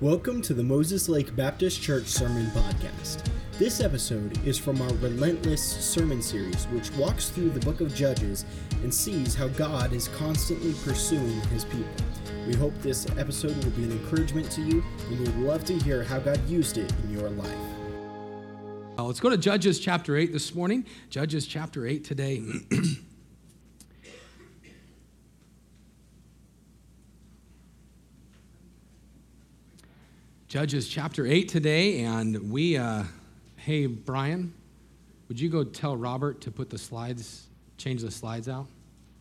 Welcome to the Moses Lake Baptist Church Sermon Podcast. This episode is from our Relentless sermon series, which walks through the book of Judges and sees how God is constantly pursuing his people. We hope this episode will be an encouragement to you, and we'd love to hear how God used it in your life. Uh, let's go to Judges chapter 8 this morning. Judges chapter 8 today. Judges chapter 8 today, and we, uh, hey, Brian, would you go tell Robert to put the slides, change the slides out?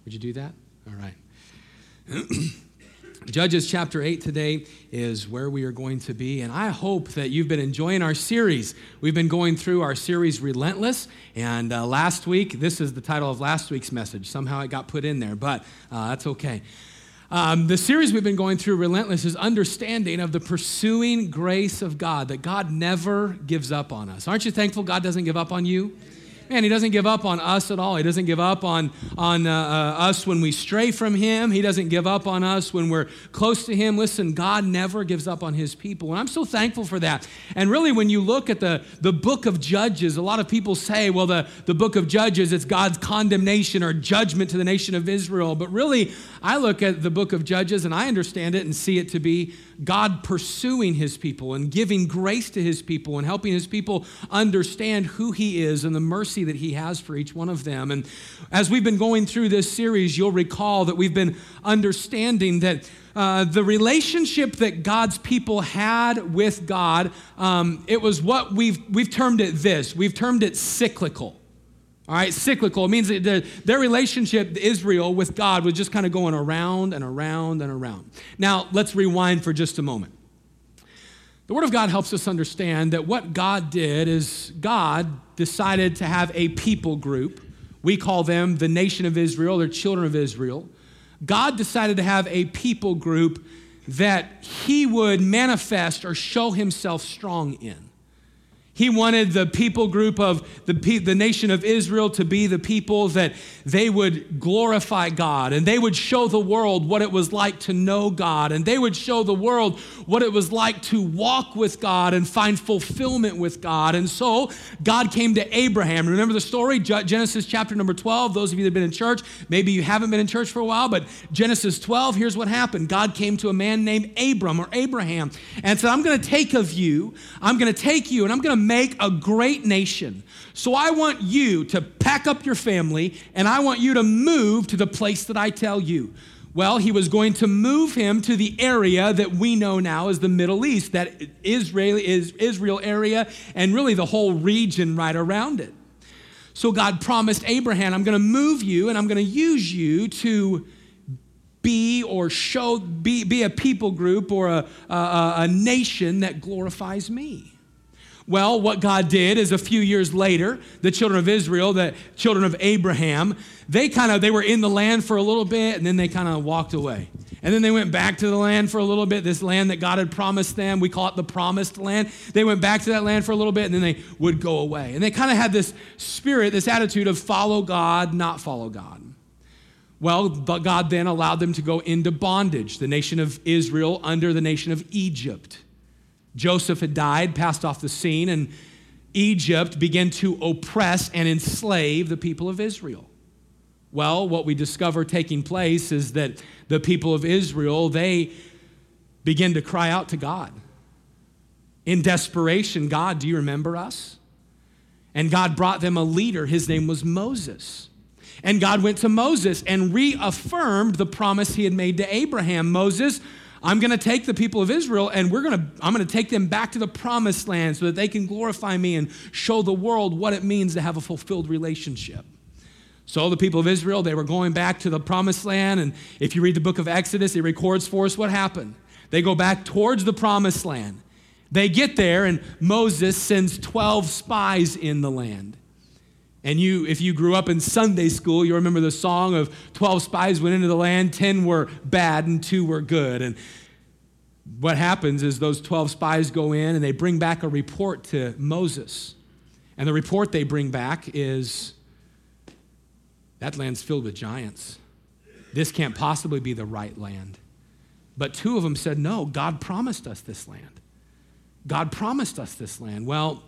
Would you do that? All right. Judges chapter 8 today is where we are going to be, and I hope that you've been enjoying our series. We've been going through our series Relentless, and uh, last week, this is the title of last week's message. Somehow it got put in there, but uh, that's okay. Um, the series we've been going through, Relentless, is understanding of the pursuing grace of God, that God never gives up on us. Aren't you thankful God doesn't give up on you? Man, he doesn't give up on us at all. He doesn't give up on, on uh, uh, us when we stray from him. He doesn't give up on us when we're close to him. Listen, God never gives up on his people. And I'm so thankful for that. And really, when you look at the, the book of Judges, a lot of people say, well, the, the book of Judges, it's God's condemnation or judgment to the nation of Israel. But really, I look at the book of Judges and I understand it and see it to be God pursuing his people and giving grace to his people and helping his people understand who he is and the mercy that he has for each one of them. And as we've been going through this series, you'll recall that we've been understanding that. Uh, the relationship that God's people had with God, um, it was what we've, we've termed it this. We've termed it cyclical. All right, cyclical. It means that the, their relationship, Israel, with God was just kind of going around and around and around. Now, let's rewind for just a moment. The Word of God helps us understand that what God did is God decided to have a people group. We call them the nation of Israel, or children of Israel. God decided to have a people group that He would manifest or show Himself strong in. He wanted the people group of the, the nation of Israel to be the people that they would glorify God and they would show the world what it was like to know God and they would show the world what it was like to walk with God and find fulfillment with God. And so God came to Abraham. Remember the story? Genesis chapter number 12. Those of you that have been in church, maybe you haven't been in church for a while, but Genesis 12, here's what happened God came to a man named Abram or Abraham and said, I'm going to take of you, I'm going to take you, and I'm going to make a great nation. So I want you to pack up your family and I want you to move to the place that I tell you. Well, he was going to move him to the area that we know now as the Middle East, that Israel is Israel area, and really the whole region right around it. So God promised Abraham, I'm going to move you and I'm going to use you to be or show, be, be a people group or a, a, a nation that glorifies me. Well, what God did is a few years later, the children of Israel, the children of Abraham, they kind of they were in the land for a little bit and then they kind of walked away. And then they went back to the land for a little bit, this land that God had promised them. We call it the promised land. They went back to that land for a little bit and then they would go away. And they kind of had this spirit, this attitude of follow God, not follow God. Well, but God then allowed them to go into bondage, the nation of Israel under the nation of Egypt. Joseph had died, passed off the scene, and Egypt began to oppress and enslave the people of Israel. Well, what we discover taking place is that the people of Israel, they begin to cry out to God. In desperation, God, do you remember us? And God brought them a leader. His name was Moses. And God went to Moses and reaffirmed the promise he had made to Abraham. Moses, I'm going to take the people of Israel and we're going to I'm going to take them back to the promised land so that they can glorify me and show the world what it means to have a fulfilled relationship. So the people of Israel, they were going back to the promised land and if you read the book of Exodus, it records for us what happened. They go back towards the promised land. They get there and Moses sends 12 spies in the land. And you, if you grew up in Sunday school, you remember the song of 12 spies went into the land, 10 were bad and 2 were good. And what happens is those 12 spies go in and they bring back a report to Moses. And the report they bring back is that land's filled with giants. This can't possibly be the right land. But two of them said, No, God promised us this land. God promised us this land. Well,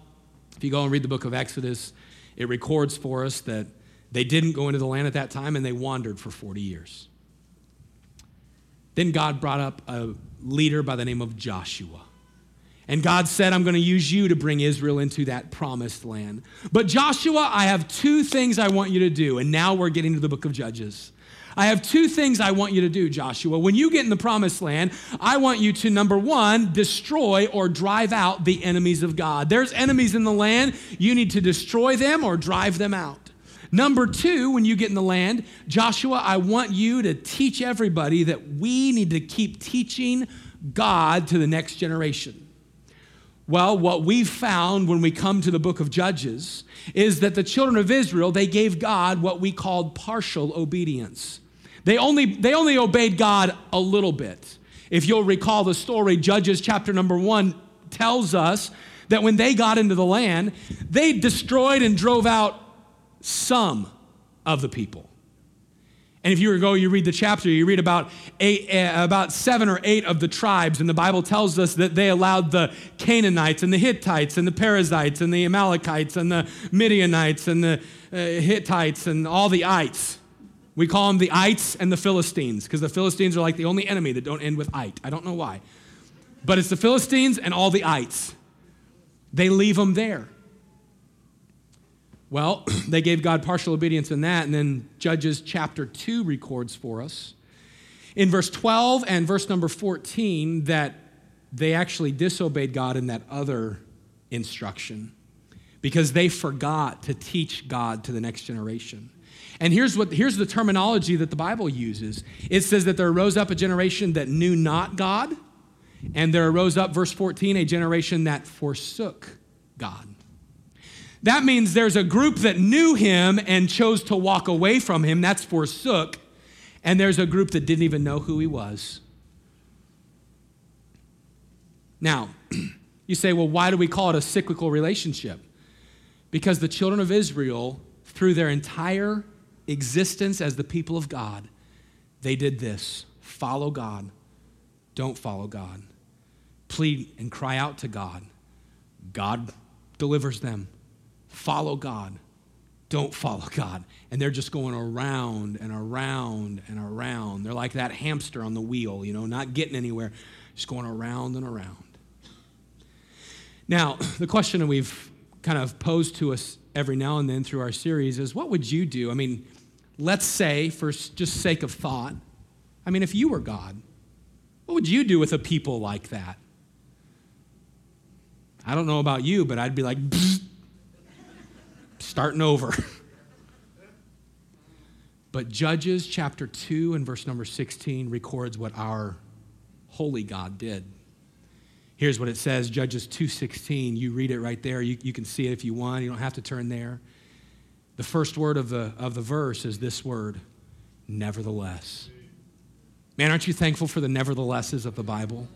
if you go and read the book of Exodus, it records for us that they didn't go into the land at that time and they wandered for 40 years. Then God brought up a leader by the name of Joshua. And God said, I'm going to use you to bring Israel into that promised land. But Joshua, I have two things I want you to do. And now we're getting to the book of Judges. I have two things I want you to do, Joshua. When you get in the promised land, I want you to, number one, destroy or drive out the enemies of God. There's enemies in the land. You need to destroy them or drive them out. Number two, when you get in the land, Joshua, I want you to teach everybody that we need to keep teaching God to the next generation. Well, what we've found when we come to the book of Judges is that the children of Israel, they gave God what we called partial obedience. They only, they only obeyed God a little bit. If you'll recall the story, Judges chapter number one tells us that when they got into the land, they destroyed and drove out some of the people. And if you go, you read the chapter, you read about eight, uh, about seven or eight of the tribes, and the Bible tells us that they allowed the Canaanites and the Hittites and the Perizzites and the Amalekites and the Midianites and the uh, Hittites and all the ites. We call them the ites and the Philistines because the Philistines are like the only enemy that don't end with ite. I don't know why, but it's the Philistines and all the ites. They leave them there. Well, they gave God partial obedience in that, and then Judges chapter 2 records for us in verse 12 and verse number 14 that they actually disobeyed God in that other instruction because they forgot to teach God to the next generation. And here's what here's the terminology that the Bible uses. It says that there arose up a generation that knew not God, and there arose up verse 14 a generation that forsook God. That means there's a group that knew him and chose to walk away from him. That's forsook. And there's a group that didn't even know who he was. Now, you say, well, why do we call it a cyclical relationship? Because the children of Israel, through their entire existence as the people of God, they did this follow God, don't follow God. Plead and cry out to God. God delivers them follow God, don't follow God. And they're just going around and around and around. They're like that hamster on the wheel, you know, not getting anywhere, just going around and around. Now, the question that we've kind of posed to us every now and then through our series is what would you do? I mean, let's say, for just sake of thought, I mean, if you were God, what would you do with a people like that? I don't know about you, but I'd be like, starting over. but Judges chapter 2 and verse number 16 records what our holy God did. Here's what it says, Judges 2:16. You read it right there. You, you can see it if you want. You don't have to turn there. The first word of the, of the verse is this word, nevertheless. Man, aren't you thankful for the neverthelesses of the Bible?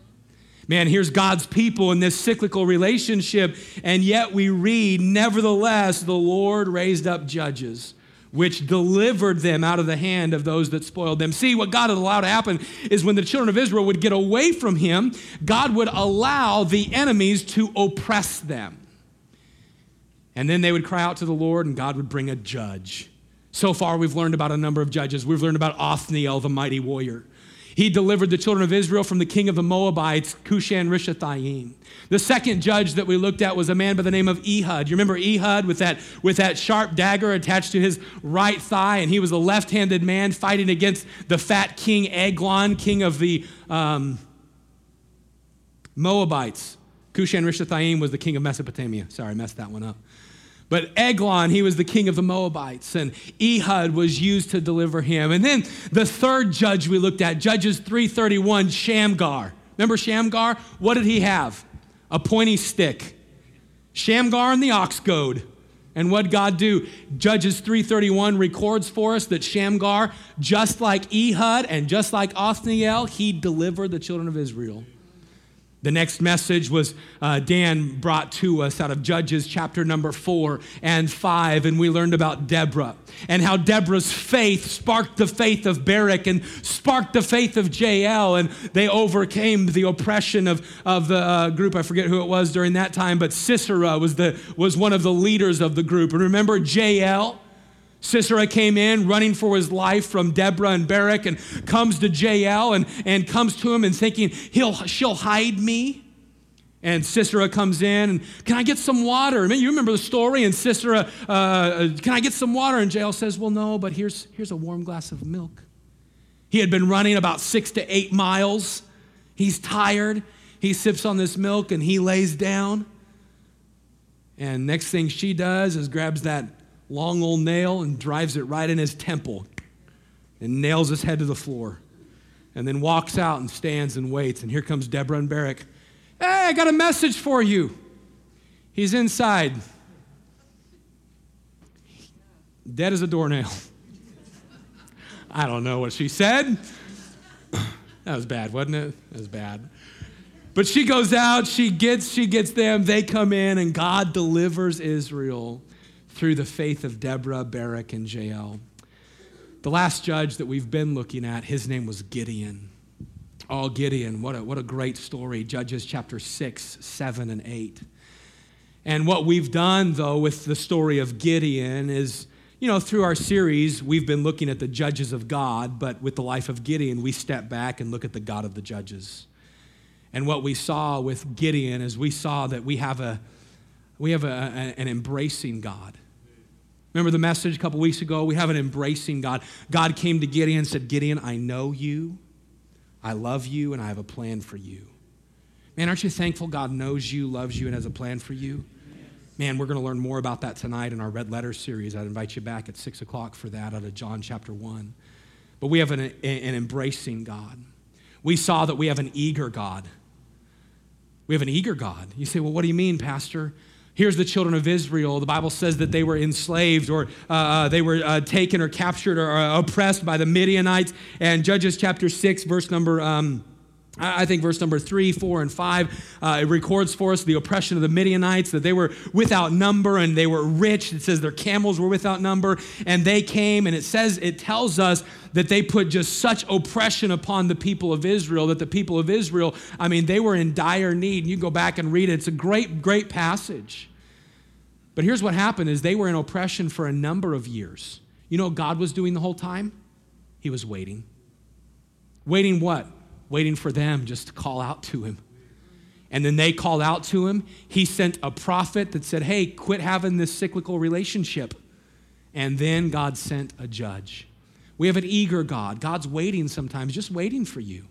Man, here's God's people in this cyclical relationship, and yet we read, Nevertheless, the Lord raised up judges, which delivered them out of the hand of those that spoiled them. See, what God had allowed to happen is when the children of Israel would get away from Him, God would allow the enemies to oppress them. And then they would cry out to the Lord, and God would bring a judge. So far, we've learned about a number of judges. We've learned about Othniel, the mighty warrior. He delivered the children of Israel from the king of the Moabites, Cushan Rishathaim. The second judge that we looked at was a man by the name of Ehud. You remember Ehud with that, with that sharp dagger attached to his right thigh, and he was a left handed man fighting against the fat king Eglon, king of the um, Moabites. Cushan Rishathaim was the king of Mesopotamia. Sorry, I messed that one up. But Eglon, he was the king of the Moabites, and Ehud was used to deliver him. And then the third judge we looked at, Judges 331, Shamgar. Remember Shamgar? What did he have? A pointy stick. Shamgar and the ox goad. And what God do? Judges 331 records for us that Shamgar, just like Ehud and just like Othniel, he delivered the children of Israel. The next message was uh, Dan brought to us out of Judges chapter number four and five, and we learned about Deborah and how Deborah's faith sparked the faith of Barak and sparked the faith of Jael, and they overcame the oppression of, of the uh, group. I forget who it was during that time, but Sisera was, the, was one of the leaders of the group. And remember Jael? Sisera came in running for his life from Deborah and Barak and comes to Jael and, and comes to him and thinking, He'll, she'll hide me. And Sisera comes in and, Can I get some water? I mean, You remember the story? And Sisera, uh, Can I get some water? And Jael says, Well, no, but here's, here's a warm glass of milk. He had been running about six to eight miles. He's tired. He sips on this milk and he lays down. And next thing she does is grabs that long old nail and drives it right in his temple and nails his head to the floor. And then walks out and stands and waits. And here comes Deborah and Barak. Hey, I got a message for you. He's inside, dead as a doornail. I don't know what she said. That was bad, wasn't it? That was bad. But she goes out, she gets, she gets them, they come in, and God delivers Israel through the faith of Deborah, Barak, and Jael. The last judge that we've been looking at, his name was Gideon. Oh, Gideon, what a, what a great story. Judges chapter 6, 7, and 8. And what we've done, though, with the story of Gideon is, you know, through our series, we've been looking at the judges of God, but with the life of Gideon, we step back and look at the God of the judges. And what we saw with Gideon is we saw that we have, a, we have a, an embracing God. Remember the message a couple weeks ago? We have an embracing God. God came to Gideon and said, Gideon, I know you, I love you, and I have a plan for you. Man, aren't you thankful God knows you, loves you, and has a plan for you? Man, we're going to learn more about that tonight in our Red Letter series. I'd invite you back at 6 o'clock for that out of John chapter 1. But we have an, an embracing God. We saw that we have an eager God. We have an eager God. You say, well, what do you mean, Pastor? Here's the children of Israel. The Bible says that they were enslaved or uh, uh, they were uh, taken or captured or uh, oppressed by the Midianites. And Judges chapter 6, verse number. Um, I think verse number three, four, and five, uh, it records for us the oppression of the Midianites, that they were without number and they were rich. It says their camels were without number, and they came, and it says, it tells us that they put just such oppression upon the people of Israel that the people of Israel, I mean, they were in dire need. And You go back and read it. It's a great, great passage. But here's what happened is they were in oppression for a number of years. You know what God was doing the whole time? He was waiting. Waiting what? Waiting for them just to call out to him. And then they called out to him. He sent a prophet that said, Hey, quit having this cyclical relationship. And then God sent a judge. We have an eager God. God's waiting sometimes, just waiting for you,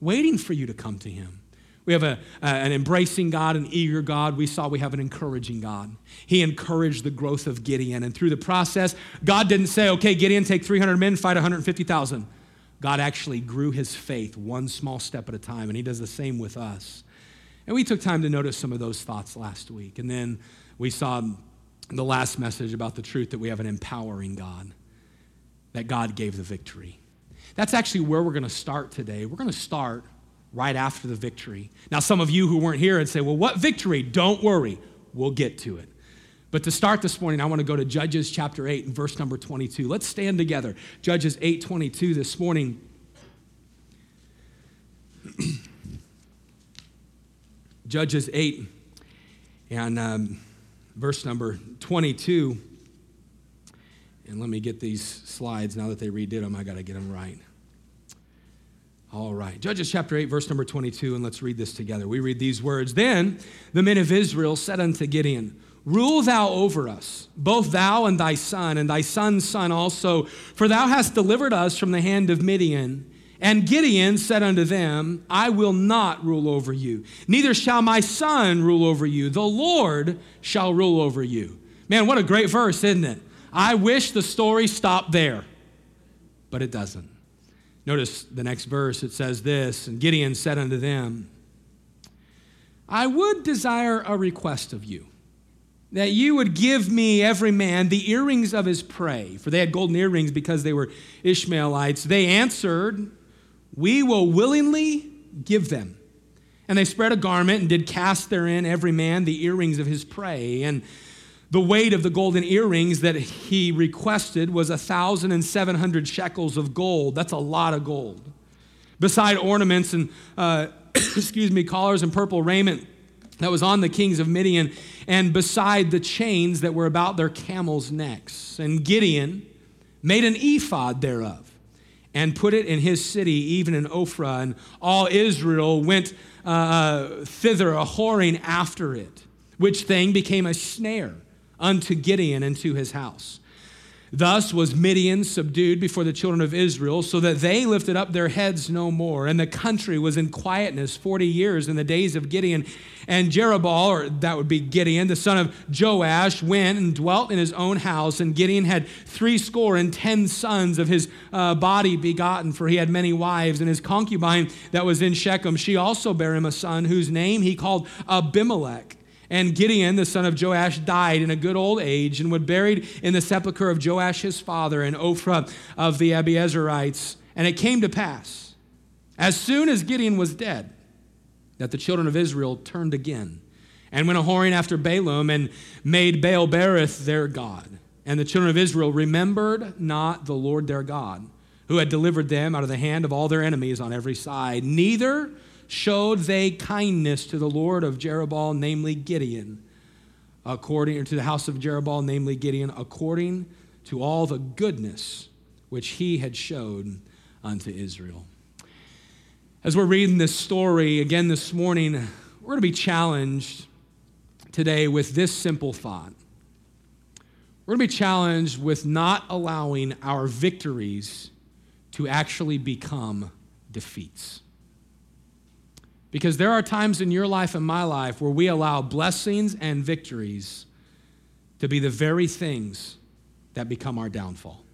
waiting for you to come to him. We have a, an embracing God, an eager God. We saw we have an encouraging God. He encouraged the growth of Gideon. And through the process, God didn't say, okay, Gideon, take 300 men, fight 150,000. God actually grew his faith one small step at a time, and he does the same with us. And we took time to notice some of those thoughts last week. And then we saw the last message about the truth that we have an empowering God, that God gave the victory. That's actually where we're going to start today. We're going to start right after the victory. Now, some of you who weren't here would say, well, what victory? Don't worry, we'll get to it. But to start this morning, I want to go to Judges chapter 8 and verse number 22. Let's stand together. Judges 8 22 this morning. Judges 8 and um, verse number 22. And let me get these slides now that they redid them. I got to get them right. All right. Judges chapter 8, verse number 22, and let's read this together. We read these words Then the men of Israel said unto Gideon, Rule thou over us, both thou and thy son, and thy son's son also, for thou hast delivered us from the hand of Midian. And Gideon said unto them, I will not rule over you, neither shall my son rule over you. The Lord shall rule over you. Man, what a great verse, isn't it? I wish the story stopped there, but it doesn't. Notice the next verse, it says this And Gideon said unto them, I would desire a request of you that you would give me, every man, the earrings of his prey. For they had golden earrings because they were Ishmaelites. They answered, We will willingly give them. And they spread a garment and did cast therein every man the earrings of his prey. And the weight of the golden earrings that he requested was a thousand and seven hundred shekels of gold. That's a lot of gold. Beside ornaments and, uh, excuse me, collars and purple raiment that was on the kings of Midian, and beside the chains that were about their camels' necks. And Gideon made an ephod thereof and put it in his city, even in Ophrah. And all Israel went uh, uh, thither a whoring after it, which thing became a snare unto Gideon and to his house. Thus was Midian subdued before the children of Israel, so that they lifted up their heads no more. And the country was in quietness 40 years in the days of Gideon. And Jerubbaal, or that would be Gideon, the son of Joash, went and dwelt in his own house. And Gideon had threescore and ten sons of his uh, body begotten, for he had many wives. And his concubine that was in Shechem, she also bare him a son, whose name he called Abimelech. And Gideon, the son of Joash, died in a good old age and was buried in the sepulchre of Joash his father in Ophrah of the Abiezerites. And it came to pass, as soon as Gideon was dead, that the children of Israel turned again and went a whoring after Baalim and made Baal Berith their God. And the children of Israel remembered not the Lord their God, who had delivered them out of the hand of all their enemies on every side, neither showed they kindness to the Lord of Jerubbaal, namely Gideon, according to the house of Jerubbaal, namely Gideon, according to all the goodness which he had showed unto Israel. As we're reading this story again this morning, we're going to be challenged today with this simple thought. We're going to be challenged with not allowing our victories to actually become defeats. Because there are times in your life and my life where we allow blessings and victories to be the very things that become our downfall.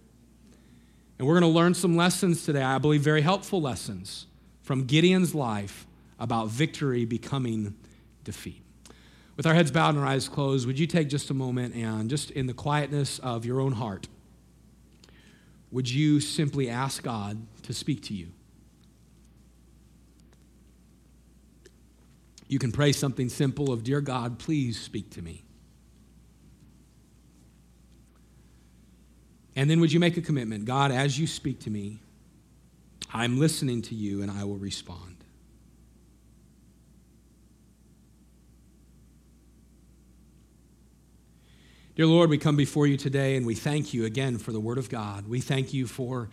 And we're going to learn some lessons today, I believe very helpful lessons from Gideon's life about victory becoming defeat. With our heads bowed and our eyes closed, would you take just a moment and just in the quietness of your own heart, would you simply ask God to speak to you? You can pray something simple of, Dear God, please speak to me. And then would you make a commitment? God, as you speak to me, I'm listening to you and I will respond. Dear Lord, we come before you today and we thank you again for the Word of God. We thank you for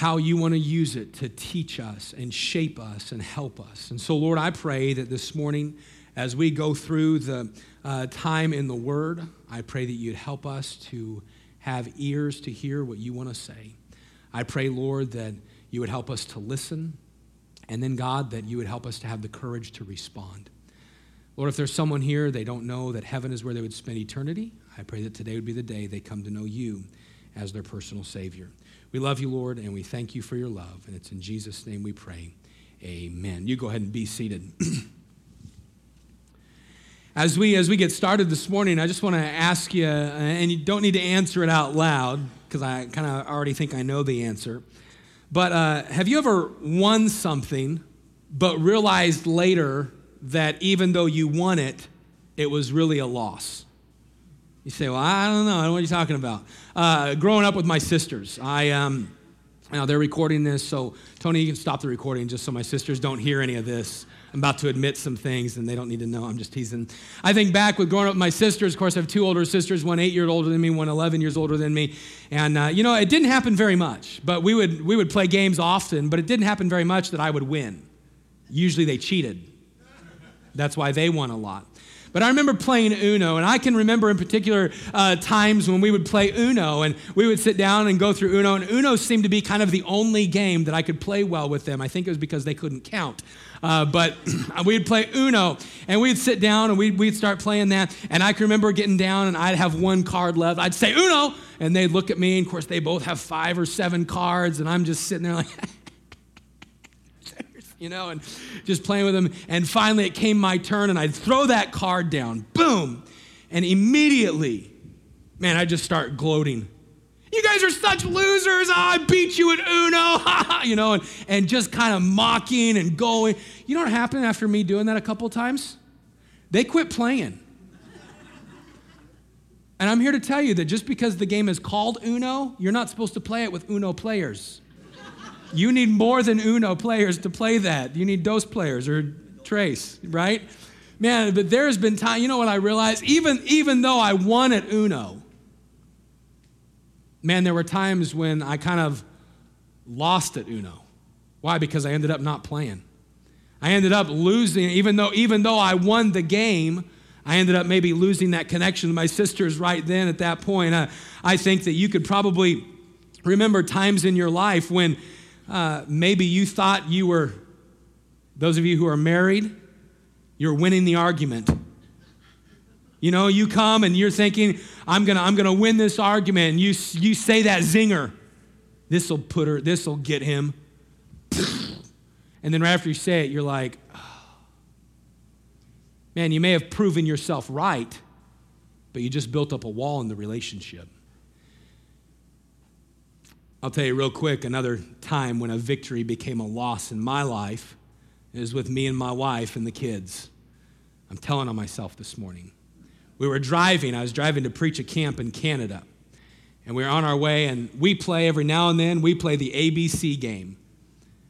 how you want to use it to teach us and shape us and help us. And so, Lord, I pray that this morning, as we go through the uh, time in the Word, I pray that you'd help us to have ears to hear what you want to say. I pray, Lord, that you would help us to listen, and then, God, that you would help us to have the courage to respond. Lord, if there's someone here, they don't know that heaven is where they would spend eternity, I pray that today would be the day they come to know you as their personal Savior. We love you, Lord, and we thank you for your love. And it's in Jesus' name we pray. Amen. You go ahead and be seated. as we as we get started this morning, I just want to ask you, uh, and you don't need to answer it out loud because I kind of already think I know the answer. But uh, have you ever won something, but realized later that even though you won it, it was really a loss? You say, well, I don't know. Don't know what you're talking about. Uh, growing up with my sisters, I, um, now they're recording this, so Tony, you can stop the recording just so my sisters don't hear any of this. I'm about to admit some things and they don't need to know. I'm just teasing. I think back with growing up with my sisters. Of course, I have two older sisters, one eight years older than me, one 11 years older than me. And, uh, you know, it didn't happen very much, but we would, we would play games often, but it didn't happen very much that I would win. Usually they cheated. That's why they won a lot. But I remember playing Uno, and I can remember in particular uh, times when we would play Uno, and we would sit down and go through Uno, and Uno seemed to be kind of the only game that I could play well with them. I think it was because they couldn't count. Uh, but we'd play Uno, and we'd sit down and we'd, we'd start playing that. And I can remember getting down, and I'd have one card left. I'd say Uno, and they'd look at me. And of course, they both have five or seven cards, and I'm just sitting there like, you know, and just playing with them. And finally, it came my turn, and I'd throw that card down, boom, and immediately, man, I just start gloating. You guys are such losers. Oh, I beat you at Uno, you know, and, and just kind of mocking and going. You know what happened after me doing that a couple times? They quit playing. And I'm here to tell you that just because the game is called Uno, you're not supposed to play it with Uno players. You need more than Uno players to play that. You need dos players or trace, right? Man, but there's been time, you know what I realized? Even, even though I won at Uno, man, there were times when I kind of lost at Uno. Why? Because I ended up not playing. I ended up losing, even though, even though I won the game, I ended up maybe losing that connection with my sisters right then at that point. Uh, I think that you could probably remember times in your life when uh, maybe you thought you were, those of you who are married, you're winning the argument. You know, you come and you're thinking, I'm gonna, I'm gonna win this argument, and you, you say that zinger. This'll put her, this'll get him. And then right after you say it, you're like, oh. man, you may have proven yourself right, but you just built up a wall in the relationship. I'll tell you real quick another time when a victory became a loss in my life is with me and my wife and the kids. I'm telling on myself this morning. We were driving, I was driving to preach a camp in Canada. And we were on our way, and we play every now and then, we play the ABC game.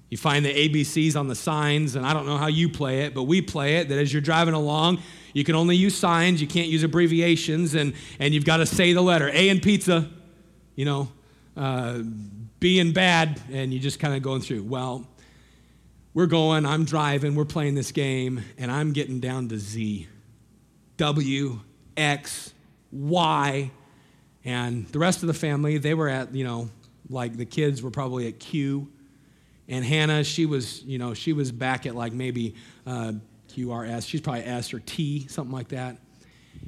You find the ABCs on the signs, and I don't know how you play it, but we play it that as you're driving along, you can only use signs, you can't use abbreviations, and, and you've got to say the letter A and pizza, you know, uh, B bad, and you just kind of going through. Well, we're going, I'm driving, we're playing this game, and I'm getting down to Z. W, X, Y, and the rest of the family, they were at, you know, like the kids were probably at Q and Hannah, she was, you know, she was back at like maybe uh, QRS. She's probably S or T, something like that.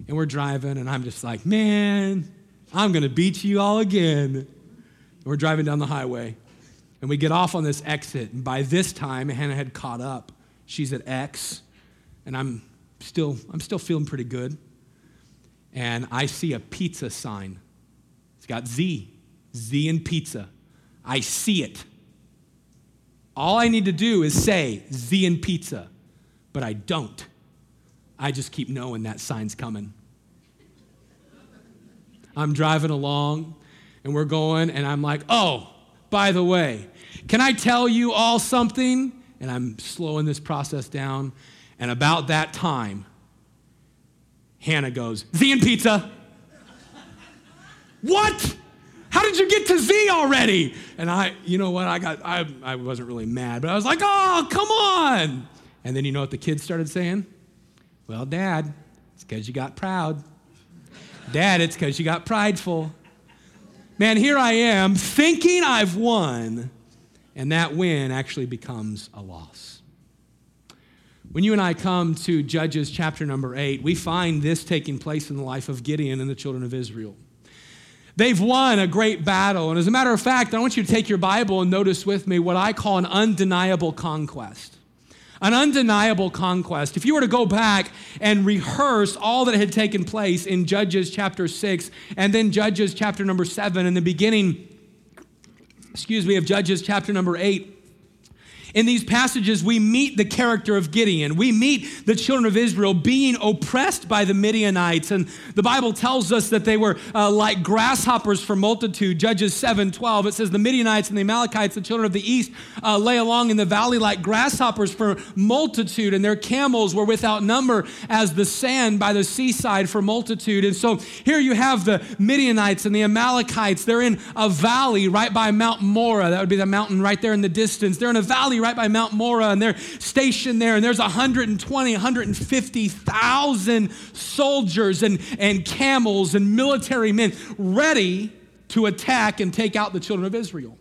And we're driving, and I'm just like, man, I'm going to beat you all again. And we're driving down the highway, and we get off on this exit. And by this time, Hannah had caught up. She's at X, and I'm still, I'm still feeling pretty good. And I see a pizza sign. It's got Z, Z in pizza. I see it. All I need to do is say Z and pizza, but I don't. I just keep knowing that sign's coming. I'm driving along and we're going, and I'm like, oh, by the way, can I tell you all something? And I'm slowing this process down. And about that time, Hannah goes, Z and pizza. what? How did you get to Z already? And I, you know what? I got, I, I wasn't really mad, but I was like, oh, come on. And then you know what the kids started saying? Well, Dad, it's because you got proud. Dad, it's because you got prideful. Man, here I am thinking I've won, and that win actually becomes a loss. When you and I come to Judges chapter number eight, we find this taking place in the life of Gideon and the children of Israel. They've won a great battle. And as a matter of fact, I want you to take your Bible and notice with me what I call an undeniable conquest. An undeniable conquest. If you were to go back and rehearse all that had taken place in Judges chapter 6 and then Judges chapter number 7 and the beginning, excuse me, of Judges chapter number 8, in these passages, we meet the character of Gideon. We meet the children of Israel being oppressed by the Midianites. And the Bible tells us that they were uh, like grasshoppers for multitude. Judges 7 12, it says, The Midianites and the Amalekites, the children of the east, uh, lay along in the valley like grasshoppers for multitude, and their camels were without number as the sand by the seaside for multitude. And so here you have the Midianites and the Amalekites. They're in a valley right by Mount Moreh. That would be the mountain right there in the distance. They're in a valley right by Mount Moreh, and they're stationed there, and there's 120, 150,000 soldiers and, and camels and military men ready to attack and take out the children of Israel.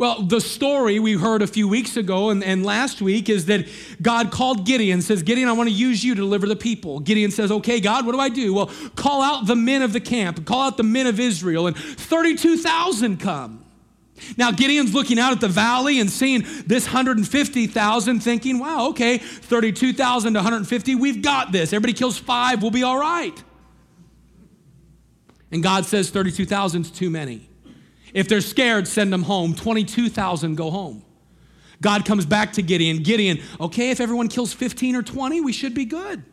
Well, the story we heard a few weeks ago and, and, last week is that God called Gideon, says, Gideon, I want to use you to deliver the people. Gideon says, Okay, God, what do I do? Well, call out the men of the camp, call out the men of Israel, and 32,000 come. Now, Gideon's looking out at the valley and seeing this 150,000, thinking, wow, okay, 32,000 to 150, we've got this. Everybody kills five, we'll be all right. And God says 32,000 is too many. If they're scared, send them home. 22,000 go home. God comes back to Gideon. Gideon, okay, if everyone kills 15 or 20, we should be good.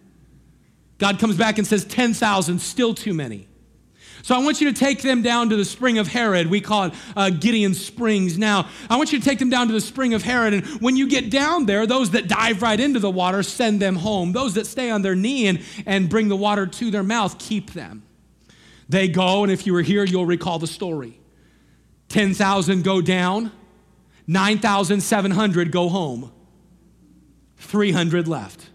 God comes back and says 10,000, still too many. So I want you to take them down to the spring of Harod. We call it uh, Gideon Springs now. I want you to take them down to the spring of Harod. And when you get down there, those that dive right into the water, send them home. Those that stay on their knee and, and bring the water to their mouth, keep them. They go, and if you were here, you'll recall the story. 10,000 go down, 9,700 go home, 300 left.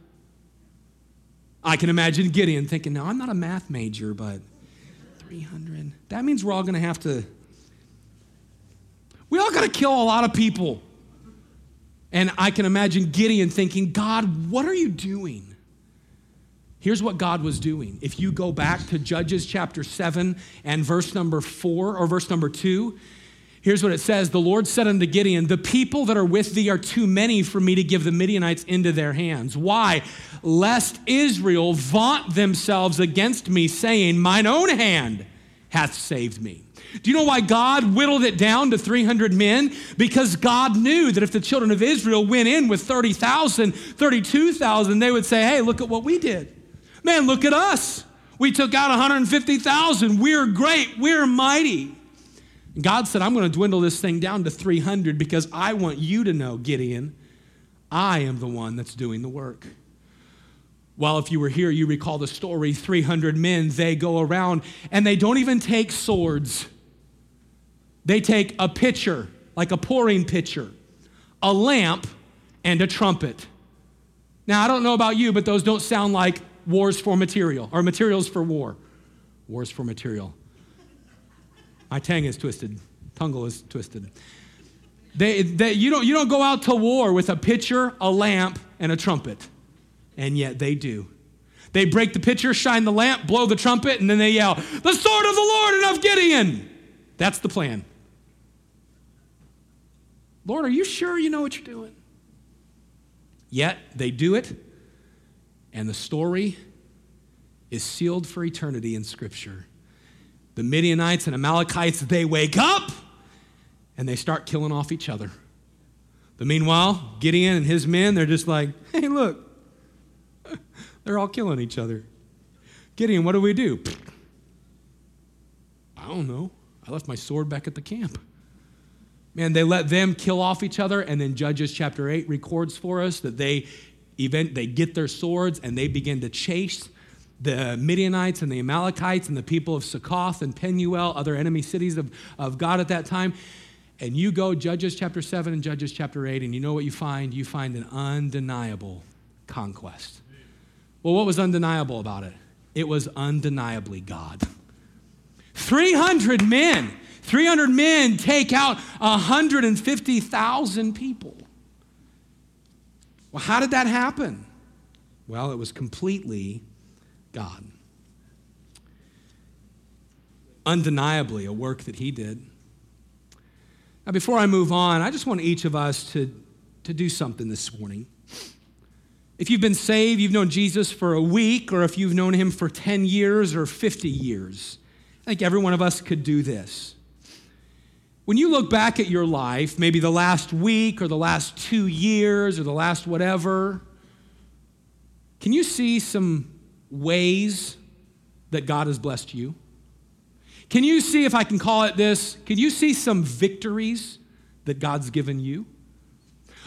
I can imagine Gideon thinking, now I'm not a math major, but 300. That means we're all going to have to, we all got to kill a lot of people. And I can imagine Gideon thinking, God, what are you doing? Here's what God was doing. If you go back to Judges chapter 7 and verse number 4 or verse number 2, here's what it says The Lord said unto Gideon, The people that are with thee are too many for me to give the Midianites into their hands. Why? Lest Israel vaunt themselves against me, saying, Mine own hand hath saved me. Do you know why God whittled it down to 300 men? Because God knew that if the children of Israel went in with 30,000, 32,000, they would say, Hey, look at what we did. Man, look at us. We took out 150,000. We're great. We're mighty. God said, I'm going to dwindle this thing down to 300 because I want you to know, Gideon, I am the one that's doing the work. Well, if you were here, you recall the story 300 men, they go around and they don't even take swords. They take a pitcher, like a pouring pitcher, a lamp, and a trumpet. Now, I don't know about you, but those don't sound like wars for material or materials for war. Wars for material. My tongue is twisted, tongue is twisted. They, they, you, don't, you don't go out to war with a pitcher, a lamp, and a trumpet, and yet they do. They break the pitcher, shine the lamp, blow the trumpet, and then they yell, The sword of the Lord and of Gideon. That's the plan. Lord, are you sure you know what you're doing? Yet they do it, and the story is sealed for eternity in Scripture. The Midianites and Amalekites, they wake up and they start killing off each other. But meanwhile, Gideon and his men, they're just like, hey, look, they're all killing each other. Gideon, what do we do? I don't know. I left my sword back at the camp. Man, they let them kill off each other, and then Judges chapter 8 records for us that they event they get their swords and they begin to chase the Midianites and the Amalekites and the people of Succoth and Penuel, other enemy cities of, of God at that time. And you go Judges chapter 7 and Judges chapter 8, and you know what you find? You find an undeniable conquest. Well, what was undeniable about it? It was undeniably God. 300 men, 300 men take out 150,000 people. Well, how did that happen? Well, it was completely God. Undeniably, a work that He did. Now, before I move on, I just want each of us to, to do something this morning. If you've been saved, you've known Jesus for a week, or if you've known Him for 10 years or 50 years, I think every one of us could do this. When you look back at your life, maybe the last week or the last two years or the last whatever, can you see some ways that God has blessed you? Can you see, if I can call it this, can you see some victories that God's given you?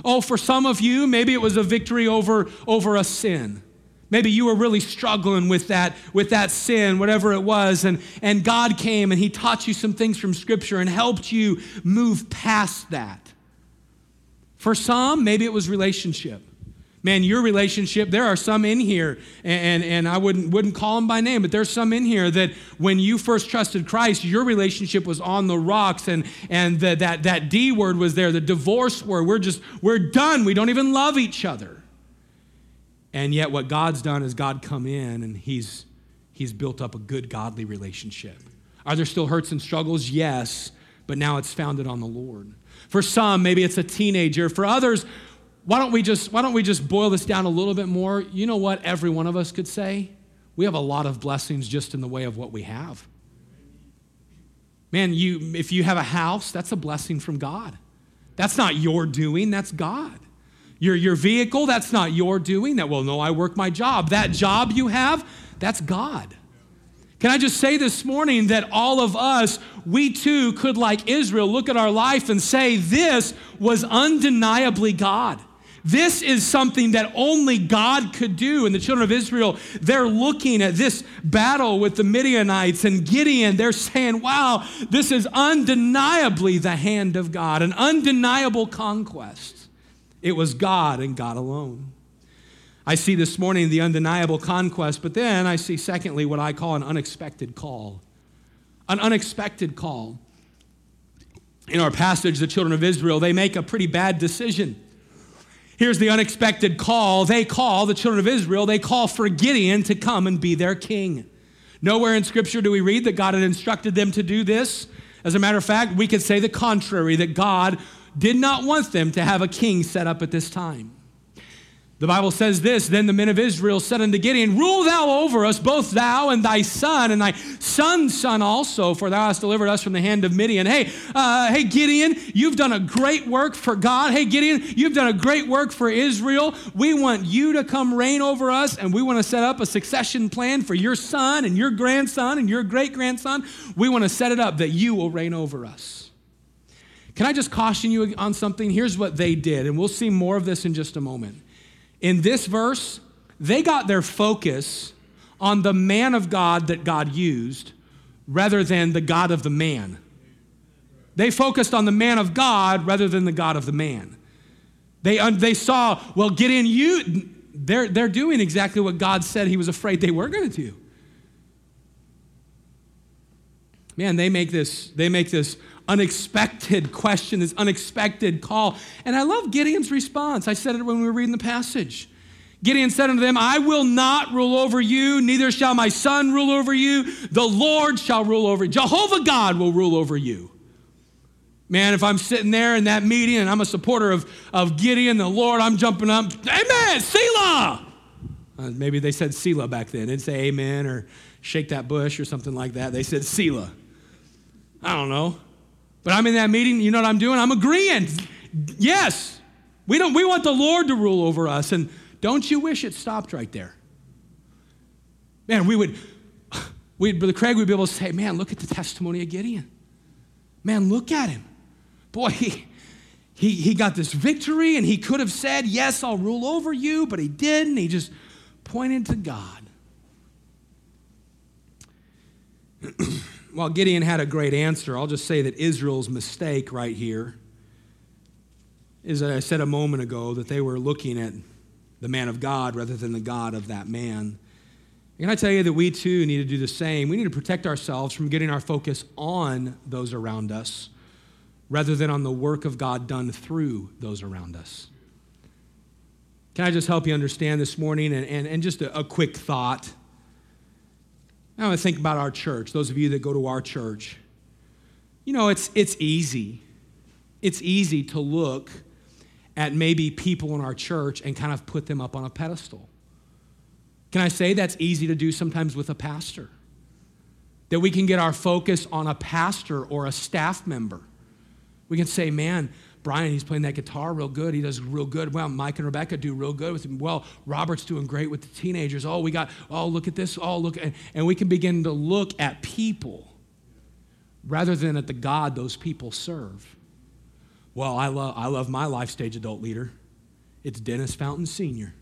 Oh, for some of you, maybe it was a victory over, over a sin. Maybe you were really struggling with that, with that sin, whatever it was, and, and God came and He taught you some things from Scripture and helped you move past that. For some, maybe it was relationship. Man, your relationship, there are some in here, and, and I wouldn't, wouldn't call them by name, but there's some in here that when you first trusted Christ, your relationship was on the rocks, and, and the, that, that D word was there, the divorce word. We're just, we're done. We don't even love each other. And yet, what God's done is God come in and He's, he's built up a good, godly relationship. Are there still hurts and struggles? Yes, but now it's founded on the Lord. For some, maybe it's a teenager. For others, why don't we just why don't we just boil this down a little bit more? You know what every one of us could say? We have a lot of blessings just in the way of what we have. Man, you, if you have a house, that's a blessing from God. That's not your doing, that's God. Your, your vehicle, that's not your doing. That, well, no, I work my job. That job you have, that's God. Can I just say this morning that all of us, we too could, like Israel, look at our life and say, this was undeniably God. This is something that only God could do. And the children of Israel, they're looking at this battle with the Midianites and Gideon. They're saying, wow, this is undeniably the hand of God, an undeniable conquest. It was God and God alone. I see this morning the undeniable conquest, but then I see, secondly, what I call an unexpected call. An unexpected call. In our passage, the children of Israel, they make a pretty bad decision. Here's the unexpected call. They call, the children of Israel, they call for Gideon to come and be their king. Nowhere in Scripture do we read that God had instructed them to do this. As a matter of fact, we could say the contrary, that God did not want them to have a king set up at this time. The Bible says this Then the men of Israel said unto Gideon, Rule thou over us, both thou and thy son, and thy son's son also, for thou hast delivered us from the hand of Midian. Hey, uh, hey, Gideon, you've done a great work for God. Hey, Gideon, you've done a great work for Israel. We want you to come reign over us, and we want to set up a succession plan for your son and your grandson and your great grandson. We want to set it up that you will reign over us. Can I just caution you on something? Here's what they did, and we'll see more of this in just a moment in this verse, they got their focus on the man of God that God used rather than the God of the man. They focused on the man of God rather than the God of the man. They, they saw, well, get in you. They're, they're doing exactly what God said he was afraid they were going to do. Man, they make this, they make this unexpected question, this unexpected call. And I love Gideon's response. I said it when we were reading the passage. Gideon said unto them, I will not rule over you, neither shall my son rule over you. The Lord shall rule over you. Jehovah God will rule over you. Man, if I'm sitting there in that meeting and I'm a supporter of, of Gideon, the Lord, I'm jumping up, Amen, Selah. Uh, maybe they said Selah back then. Didn't say Amen or shake that bush or something like that. They said Selah. I don't know. But I'm in that meeting, you know what I'm doing? I'm agreeing. Yes, we, don't, we want the Lord to rule over us. And don't you wish it stopped right there? Man, we would, we, Brother Craig would be able to say, man, look at the testimony of Gideon. Man, look at him. Boy, he, he, he got this victory and he could have said, yes, I'll rule over you, but he didn't. He just pointed to God. while Gideon had a great answer, I'll just say that Israel's mistake right here is that I said a moment ago that they were looking at the man of God rather than the God of that man. And I tell you that we too need to do the same? We need to protect ourselves from getting our focus on those around us rather than on the work of God done through those around us. Can I just help you understand this morning? And, and, and just a, a quick thought. Now I think about our church, those of you that go to our church. You know, it's, it's easy. It's easy to look at maybe people in our church and kind of put them up on a pedestal. Can I say that's easy to do sometimes with a pastor? That we can get our focus on a pastor or a staff member. We can say, man, Brian, he's playing that guitar real good. He does real good. Well, Mike and Rebecca do real good with him. Well, Robert's doing great with the teenagers. Oh, we got, oh, look at this. Oh, look. And we can begin to look at people rather than at the God those people serve. Well, I love, I love my life stage adult leader. It's Dennis Fountain Sr.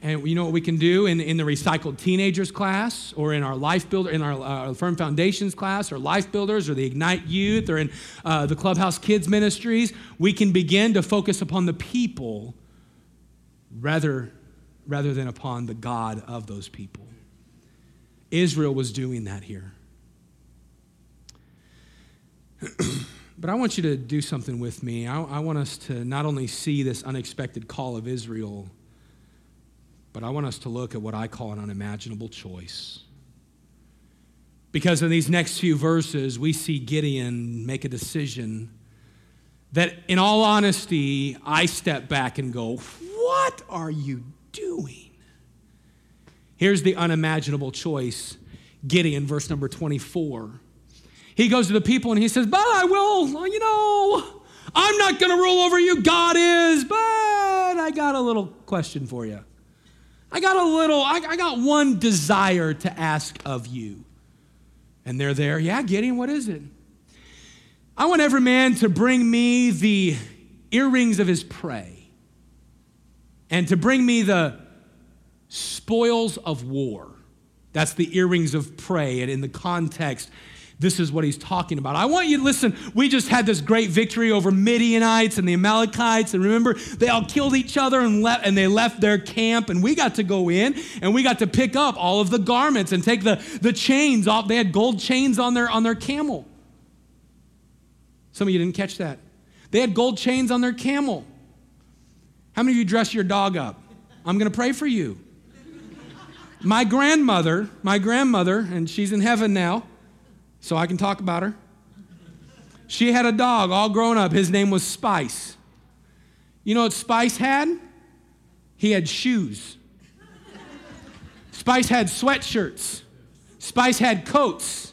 And you know what we can do in, in the recycled teenagers class or in our life builder, in our uh, firm foundations class or life builders or the Ignite Youth or in uh, the Clubhouse Kids Ministries? We can begin to focus upon the people rather, rather than upon the God of those people. Israel was doing that here. but I want you to do something with me. I, I want us to not only see this unexpected call of Israel but I want us to look at what I call an unimaginable choice. Because in these next few verses, we see Gideon make a decision that, in all honesty, I step back and go, What are you doing? Here's the unimaginable choice Gideon, verse number 24. He goes to the people and he says, But I will, you know, I'm not going to rule over you. God is, but I got a little question for you. I got a little, I, I got one desire to ask of you. And they're there. Yeah, Gideon, what is it? I want every man to bring me the earrings of his prey and to bring me the spoils of war. That's the earrings of prey. And in the context, this is what he's talking about. I want you to listen. We just had this great victory over Midianites and the Amalekites. And remember, they all killed each other and, left, and they left their camp. And we got to go in and we got to pick up all of the garments and take the, the chains off. They had gold chains on their, on their camel. Some of you didn't catch that. They had gold chains on their camel. How many of you dress your dog up? I'm going to pray for you. My grandmother, my grandmother, and she's in heaven now, so I can talk about her. She had a dog all grown up. His name was Spice. You know what Spice had? He had shoes. Spice had sweatshirts. Spice had coats.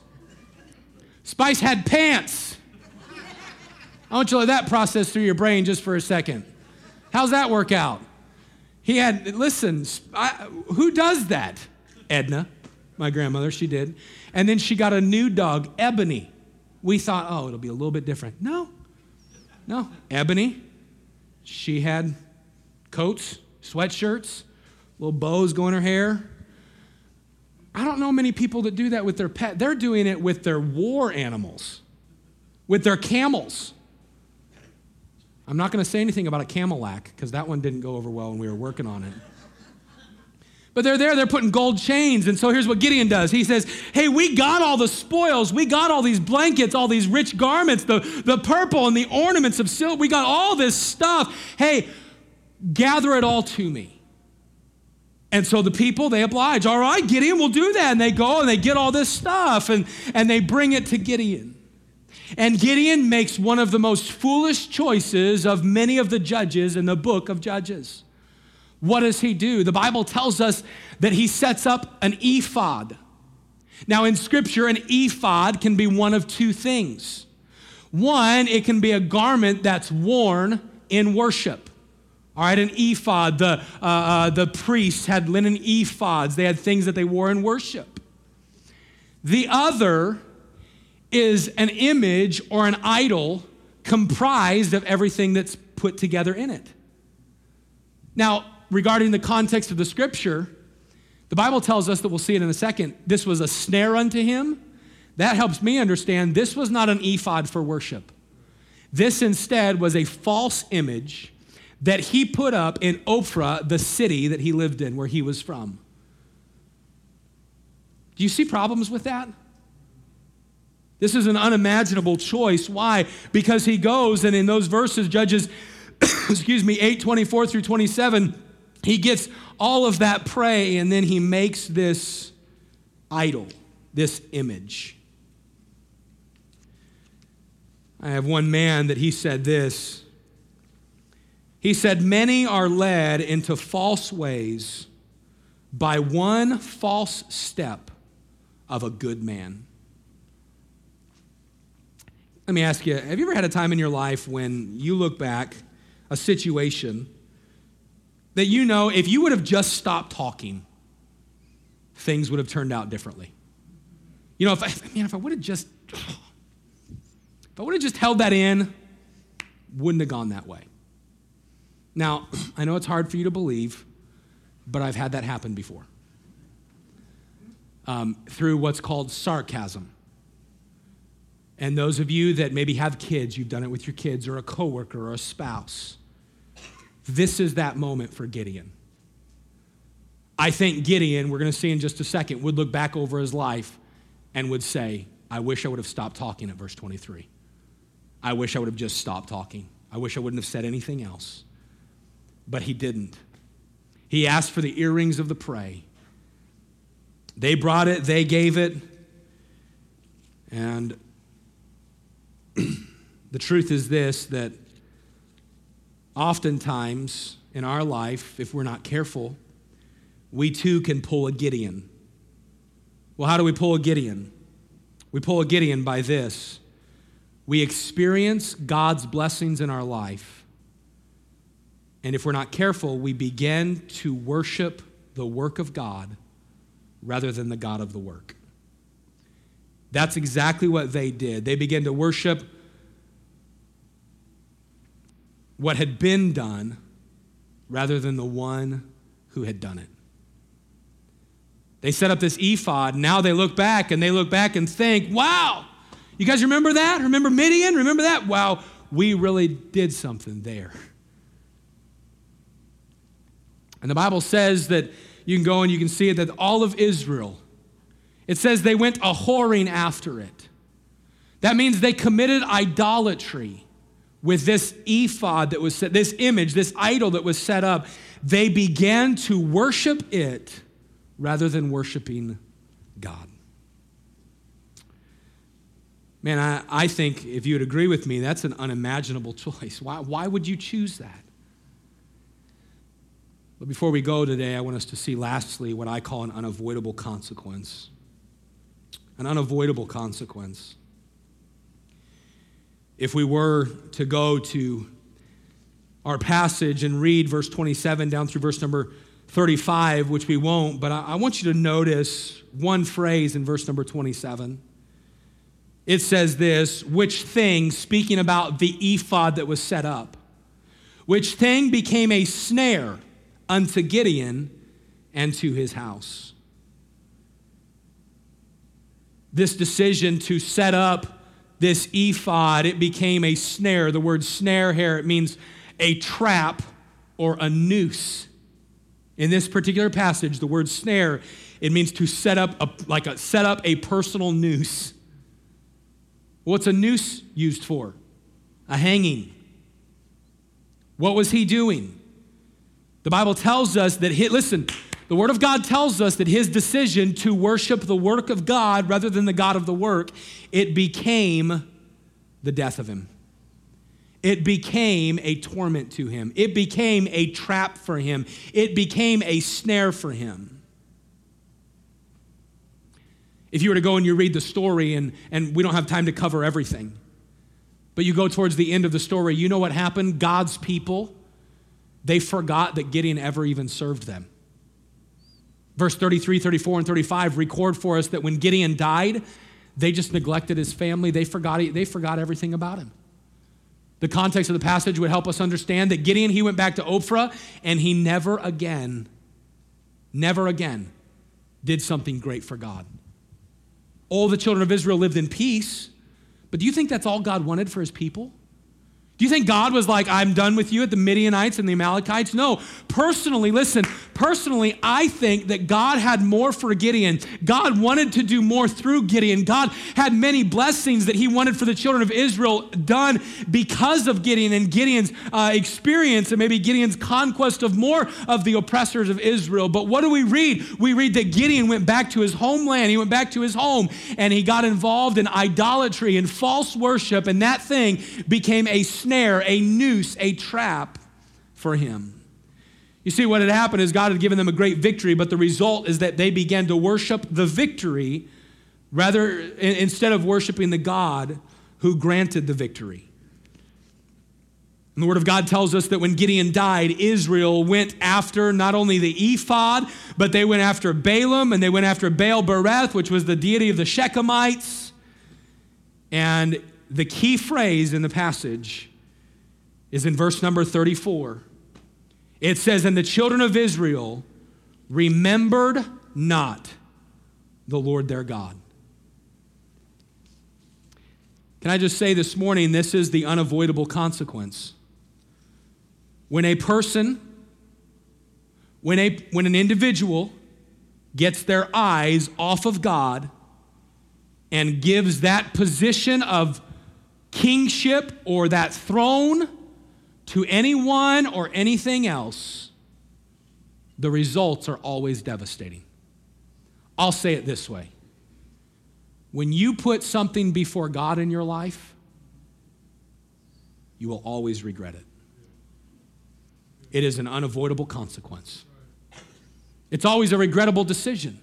Spice had pants. I want you to let that process through your brain just for a second. How's that work out? He had, listen, I, who does that? Edna, my grandmother, she did. And then she got a new dog, Ebony. We thought, oh, it'll be a little bit different. No, no. Ebony, she had coats, sweatshirts, little bows going her hair. I don't know many people that do that with their pet. They're doing it with their war animals, with their camels. I'm not going to say anything about a Camillac because that one didn't go over well when we were working on it. But they're there, they're putting gold chains. And so here's what Gideon does. He says, Hey, we got all the spoils. We got all these blankets, all these rich garments, the, the purple and the ornaments of silk. We got all this stuff. Hey, gather it all to me. And so the people, they oblige. All right, Gideon, we'll do that. And they go and they get all this stuff and, and they bring it to Gideon. And Gideon makes one of the most foolish choices of many of the judges in the book of Judges. What does he do? The Bible tells us that he sets up an ephod. Now, in Scripture, an ephod can be one of two things. One, it can be a garment that's worn in worship. All right, an ephod. The, uh, uh, the priests had linen ephods, they had things that they wore in worship. The other is an image or an idol comprised of everything that's put together in it. Now, regarding the context of the scripture, the Bible tells us that we'll see it in a second. This was a snare unto him. That helps me understand this was not an ephod for worship. This instead was a false image that he put up in Ophrah, the city that he lived in, where he was from. Do you see problems with that? This is an unimaginable choice. Why? Because he goes and in those verses, Judges, excuse me, 8 24 through 27, he gets all of that prey and then he makes this idol, this image. I have one man that he said this. He said, Many are led into false ways by one false step of a good man. Let me ask you have you ever had a time in your life when you look back, a situation, that you know if you would have just stopped talking, things would have turned out differently? You know, if I, man, if I would have just, if I would have just held that in, wouldn't have gone that way. Now, I know it's hard for you to believe, but I've had that happen before um, through what's called sarcasm. And those of you that maybe have kids, you've done it with your kids or a coworker or a spouse. This is that moment for Gideon. I think Gideon, we're going to see in just a second, would look back over his life and would say, I wish I would have stopped talking at verse 23. I wish I would have just stopped talking. I wish I wouldn't have said anything else. But he didn't. He asked for the earrings of the prey. They brought it, they gave it. And the truth is this that oftentimes in our life, if we're not careful, we too can pull a Gideon. Well, how do we pull a Gideon? We pull a Gideon by this we experience God's blessings in our life. And if we're not careful, we begin to worship the work of God rather than the God of the work. That's exactly what they did. They began to worship what had been done rather than the one who had done it. They set up this ephod. Now they look back and they look back and think, wow, you guys remember that? Remember Midian? Remember that? Wow, we really did something there. And the Bible says that you can go and you can see it that all of Israel, it says they went a whoring after it. That means they committed idolatry with this ephod that was set, this image, this idol that was set up. They began to worship it rather than worshiping God. Man, I, I think if you would agree with me, that's an unimaginable choice. Why, why would you choose that? But before we go today, I want us to see lastly what I call an unavoidable consequence. An unavoidable consequence. If we were to go to our passage and read verse 27 down through verse number 35, which we won't, but I, want you to notice one phrase in verse number 27 it says this which thing, speaking about the ephod that was set up, which thing became a snare unto Gideon and to his house. This decision to set up this ephod, it became a snare. The word snare here, it means a trap or a noose. In this particular passage, the word snare, it means to set up a, like a set up a personal noose. What's a noose used for? A hanging. What was he doing? The Bible tells us that, he, listen, the Word of God tells us that his decision to worship the work of God rather than the God of the work, it became the death of him. It became a torment to him. It became a trap for him. It became a snare for him. If you were to go and you read the story, and, and we don't have time to cover everything, but you go towards the end of the story, you know what happened? God's people, they forgot that Gideon ever even served them. Verse 33, 34, and 35 record for us that when Gideon died, they just neglected his family. They forgot, they forgot everything about him. The context of the passage would help us understand that Gideon, he went back to Ophrah and he never again, never again did something great for God. All the children of Israel lived in peace. But do you think that's all God wanted for his people? Do you think God was like, I'm done with you at the Midianites and the Amalekites? No. Personally, listen, personally, I think that God had more for Gideon. God wanted to do more through Gideon. God had many blessings that he wanted for the children of Israel done because of Gideon and Gideon's uh, experience and maybe Gideon's conquest of more of the oppressors of Israel. But what do we read? We read that Gideon went back to his homeland, he went back to his home, and he got involved in idolatry and false worship, and that thing became a snare, a noose, a trap for him. You see, what had happened is God had given them a great victory, but the result is that they began to worship the victory rather instead of worshiping the God who granted the victory. And the Word of God tells us that when Gideon died, Israel went after not only the ephod, but they went after Baalim and they went after Baal Berith, which was the deity of the Shechemites. And the key phrase in the passage is in verse number 34. It says, And the children of Israel remembered not the Lord their God. Can I just say this morning, this is the unavoidable consequence. When a person, when, a, when an individual gets their eyes off of God and gives that position of kingship or that throne to anyone or anything else, the results are always devastating. I'll say it this way when you put something before God in your life, you will always regret it. It is an unavoidable consequence. It's always a regrettable decision.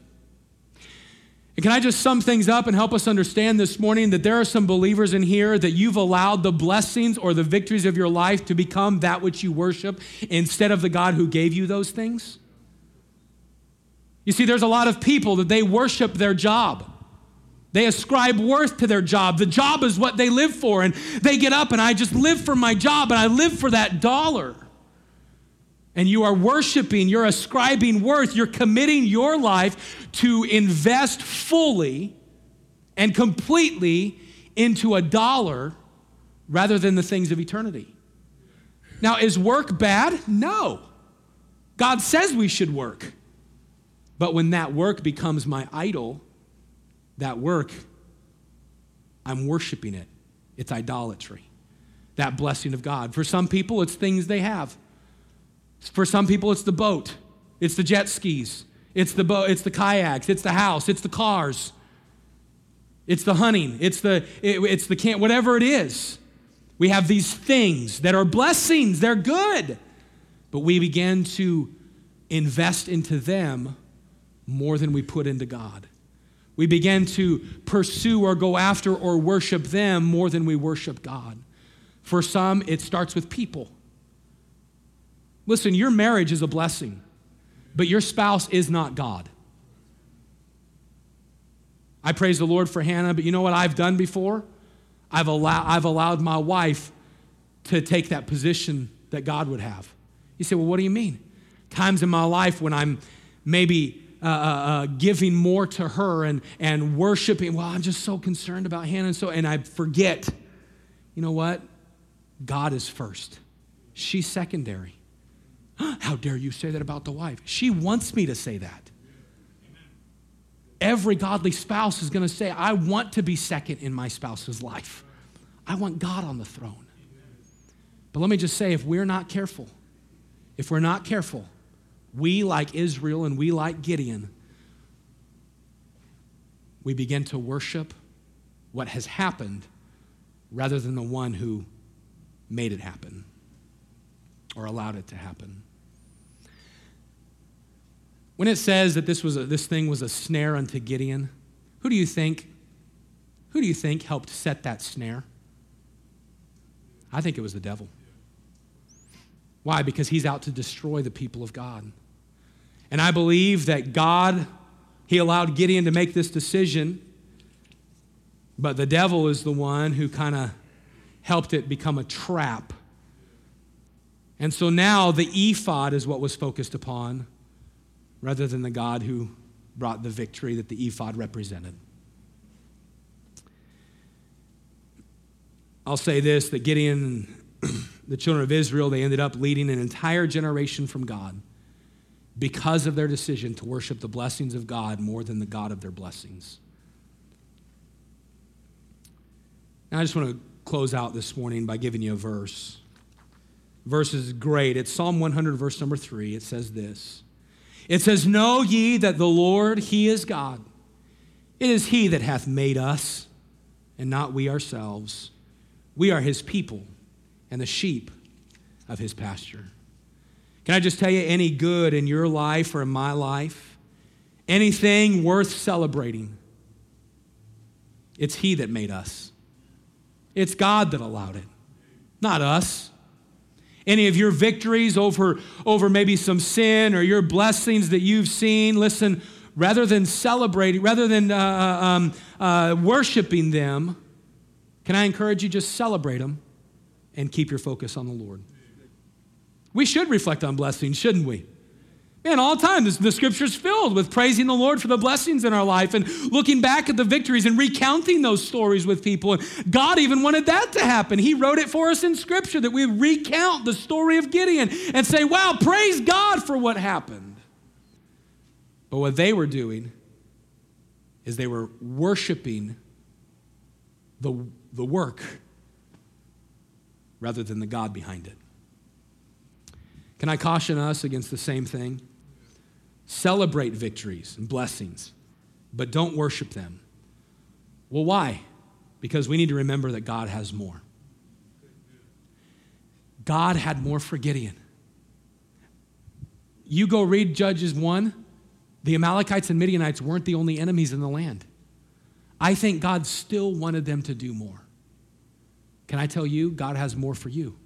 And can I just sum things up and help us understand this morning that there are some believers in here that you've allowed the blessings or the victories of your life to become that which you worship instead of the God who gave you those things? You see, there's a lot of people that they worship their job. They ascribe worth to their job. The job is what they live for. And they get up and I just live for my job and I live for that dollar. And you are worshiping, you're ascribing worth, you're committing your life to invest fully and completely into a dollar rather than the things of eternity. Now, is work bad? No. God says we should work. But when that work becomes my idol, that work, I'm worshiping it. It's idolatry. That blessing of God. For some people, it's things they have. For some people, it's the boat, it's the jet skis, it's the boat, it's the kayaks, it's the house, it's the cars, it's the hunting, it's the it, it's the camp, whatever it is. We have these things that are blessings, they're good. But we begin to invest into them more than we put into God. We begin to pursue or go after or worship them more than we worship God. For some, it starts with people. Listen, your marriage is a blessing, but your spouse is not God. I praise the Lord for Hannah, but you know what I've done before? I've, allow, I've allowed my wife to take that position that God would have. You say, well, what do you mean? Times in my life when I'm maybe uh, uh, uh, giving more to her and, and worshiping, well, I'm just so concerned about Hannah, and so, and I forget, you know what? God is first, she's secondary. How dare you say that about the wife? She wants me to say that. Every godly spouse is going to say, I want to be second in my spouse's life. I want God on the throne. But let me just say if we're not careful, if we're not careful, we, like Israel and we, like Gideon, we begin to worship what has happened rather than the one who made it happen or allowed it to happen. When it says that this, was a, this thing was a snare unto Gideon, who do you think? Who do you think helped set that snare? I think it was the devil. Why? Because he's out to destroy the people of God. And I believe that God, he allowed Gideon to make this decision, but the devil is the one who kind of helped it become a trap and so now the ephod is what was focused upon rather than the God who brought the victory that the ephod represented. I'll say this that Gideon and the children of Israel, they ended up leading an entire generation from God because of their decision to worship the blessings of God more than the God of their blessings. Now, I just want to close out this morning by giving you a verse verse is great. It's Psalm 100, verse number three. It says this It says, Know ye that the Lord, He is God. It is He that hath made us, and not we ourselves. We are His people and the sheep of His pasture. Can I just tell you, any good in your life or in my life, anything worth celebrating, it's He that made us. It's God that allowed it, not us. Any of your victories over, over maybe some sin or your blessings that you've seen, listen, rather than celebrating, rather than uh, uh, um, uh, worshiping them, can I encourage you just celebrate them and keep your focus on the Lord? We should reflect on blessings, shouldn't we? Man, all the time, the scripture's filled with praising the Lord for the blessings in our life and looking back at the victories and recounting those stories with people. And God even wanted that to happen. He wrote it for us in scripture that we recount the story of Gideon and say, wow, praise God for what happened. But what they were doing is they were worshiping the, the work rather than the God behind it. Can I caution us against the same thing? Celebrate victories and blessings, but don't worship them. Well, why? Because we need to remember that God has more. God had more for Gideon. You go read Judges 1, The Amalekites and Midianites weren't the only enemies in the land. I think God still wanted them to do more. Can I tell you, God has more for you?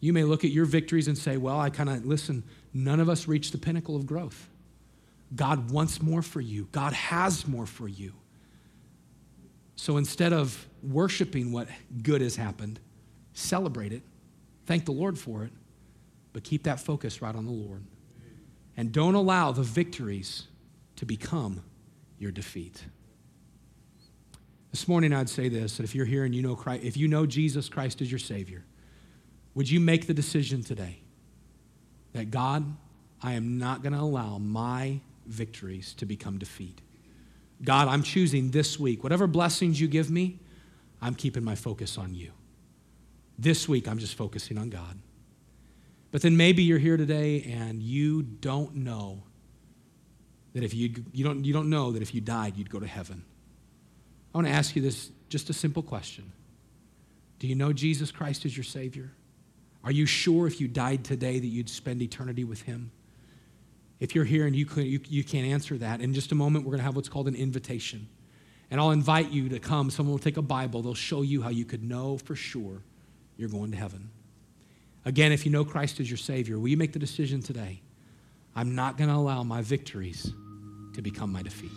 You may look at your victories and say, well, I kind of, listen, none of us reach the pinnacle of growth. God wants more for you, God has more for you. So instead of worshiping what good has happened, celebrate it, thank the Lord for it, but keep that focus right on the Lord. And don't allow the victories to become your defeat. This morning, I'd say this that if you're here and you know Christ, if you know Jesus Christ as your Savior, would you make the decision today that God, I am not going to allow my victories to become defeat? God, I'm choosing this week, whatever blessings you give me, I'm keeping my focus on you. This week, I'm just focusing on God. But then maybe you're here today and you don't know that if you, you, don't, you don't know that if you died, you'd go to heaven. I want to ask you this just a simple question Do you know Jesus Christ as your Savior? Are you sure if you died today that you'd spend eternity with Him? If you're here and you, could, you, you can't answer that, in just a moment, we're going to have what's called an invitation. And I'll invite you to come. Someone will take a Bible, they'll show you how you could know for sure you're going to heaven. Again, if you know Christ as your Savior, will you make the decision today? I'm not going to allow my victories to become my defeat.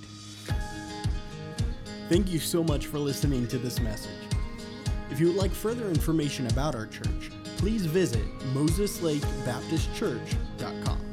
Thank you so much for listening to this message. If you would like further information about our church, please visit MosesLakeBaptistChurch.com.